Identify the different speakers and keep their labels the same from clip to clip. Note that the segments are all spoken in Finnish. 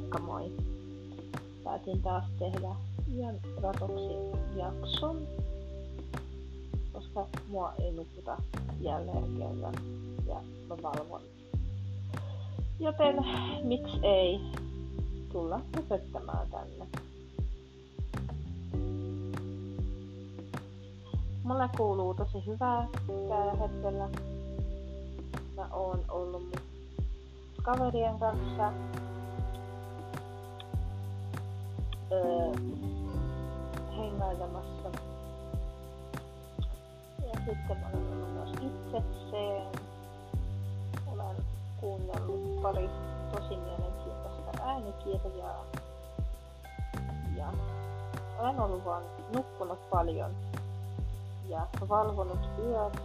Speaker 1: Moikka moi! Päätin taas tehdä yön ratoksi jakson, koska mua ei nukuta jälleen kerran ja mä valvon. Joten miksi ei tulla höpöttämään tänne. Mulle kuuluu tosi hyvää tällä hetkellä. Mä oon ollut kaverien kanssa hengailemassa. Ja sitten mä olen ollut myös itsekseen. Olen kuunnellut pari tosi mielenkiintoista äänikirjaa. Ja olen ollut vaan nukkunut paljon ja valvonut yöt.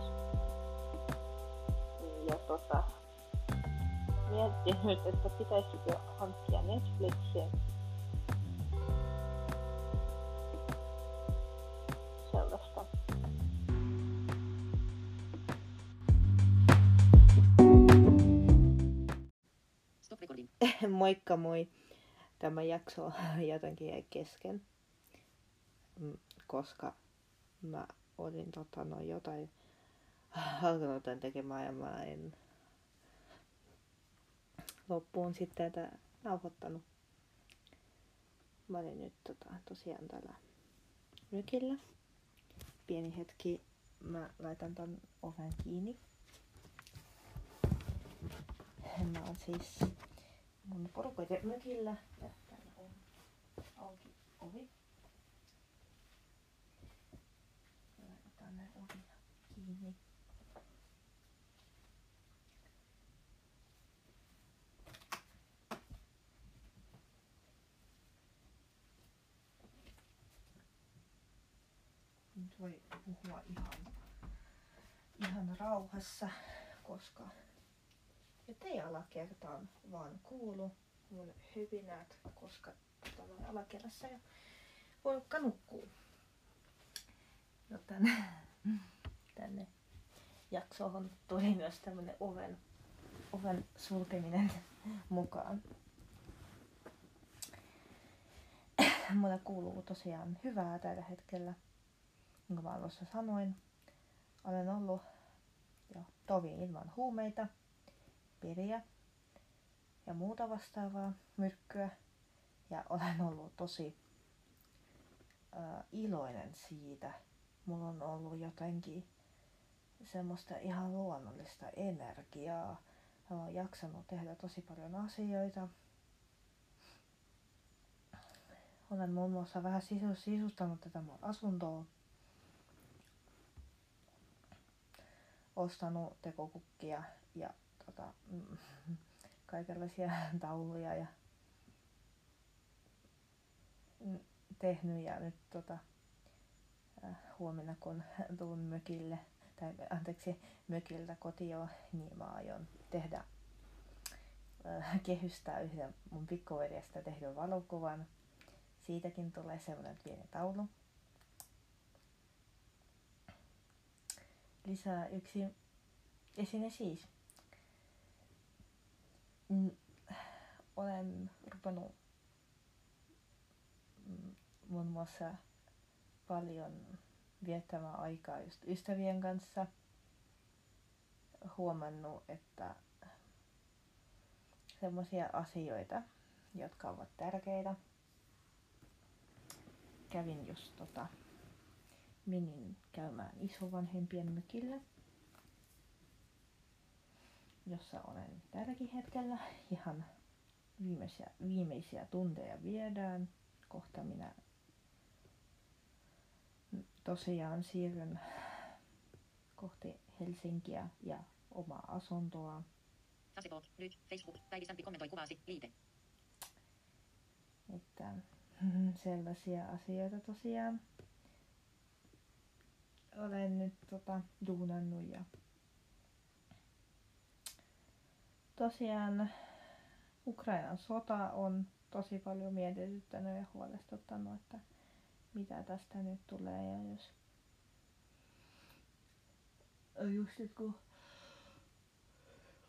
Speaker 1: Ja tota, miettinyt, että pitäisikö hankkia Netflixin. Moikka moi. Tämä jakso jotenkin kesken, Mm, koska mä olin tota, no, jotain alkanut jotain tekemään ja mä en loppuun sitten tätä nauhoittanut. Mä olin nyt tota, tosiaan täällä mökillä. Pieni hetki, mä laitan ton oven kiinni. Mä oon siis mun porukoiden mökillä ja täällä on auki ovi. Ja Laitetaan ne ovia kiinni. Nyt voi puhua ihan, ihan rauhassa, koska nyt ei alakertaan vaan kuulu mun hyvinät, koska tämän alakerrassa jo porukka nukkuu. Joten tänne jaksoon tuli myös tämmönen oven, oven sulkeminen mukaan. Mulle kuuluu tosiaan hyvää tällä hetkellä. Niin kuin mä alussa sanoin, olen ollut jo tovi ilman huumeita, piriä ja muuta vastaavaa myrkkyä. Ja olen ollut tosi äh, iloinen siitä. Mulla on ollut jotenkin semmoista ihan luonnollista energiaa. Mä oon jaksanut tehdä tosi paljon asioita. Olen muun muassa vähän sisu- sisustanut tätä mun asuntoa. Ostanut tekokukkia ja tota, mm, kaikenlaisia tauluja ja tehnyt ja nyt tota, äh, huomenna kun tuun mökille, tai anteeksi, mökiltä kotiin, niin mä aion tehdä äh, kehystää yhden mun pikkuveljestä tehdyn valokuvan. Siitäkin tulee semmoinen pieni taulu. Lisää yksi esine siis. Olen rupenut mm, muun muassa paljon viettämään aikaa just ystävien kanssa. Huomannut, että semmoisia asioita, jotka ovat tärkeitä. Kävin just tota, menin käymään isovanhempien mökillä, jossa olen tälläkin hetkellä ihan viimeisiä, viimeisiä tunteja viedään. Kohta minä tosiaan siirryn kohti Helsinkiä ja omaa asuntoa.
Speaker 2: Aseport. Nyt. Facebook. Päivi Sämpi kommentoi kuvaasi. Liite.
Speaker 1: Että sellaisia asioita tosiaan olen nyt tota, duunannut ja tosiaan Ukrainan sota on tosi paljon mietityttänyt ja huolestuttanut, että mitä tästä nyt tulee ja jos just nyt kun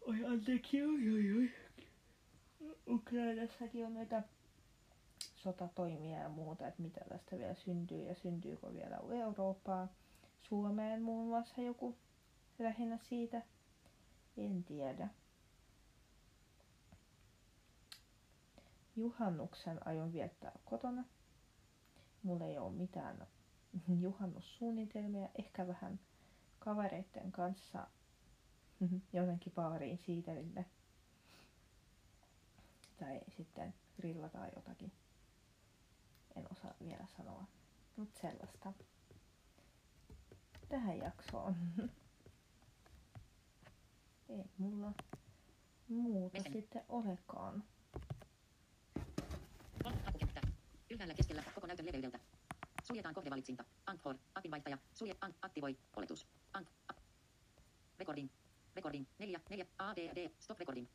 Speaker 1: oi anteeksi oi oi oi Ukrainassakin on näitä sotatoimia ja muuta, että mitä tästä vielä syntyy ja syntyykö vielä Eurooppaa. Suomeen muun muassa joku lähinnä siitä. En tiedä. Juhannuksen aion viettää kotona. Mulla ei ole mitään juhannussuunnitelmia. Ehkä vähän kavereiden kanssa jonnekin baariin siiterille. Tai sitten grillataan jotakin. En osaa vielä sanoa. Mutta sellaista. Tähän jaksoon. Ei mulla muuta sitten olekaan.
Speaker 2: On hakukenttä. Ylhäällä keskellä koko näytön leveydeltä. Suljetaan kohdevalitsinta. Anchor. Appinvaihtaja. Sulje. An. Aktivoi. Oletus. An. A. Recording. Recording. 4. 4. ADD. Stop recording.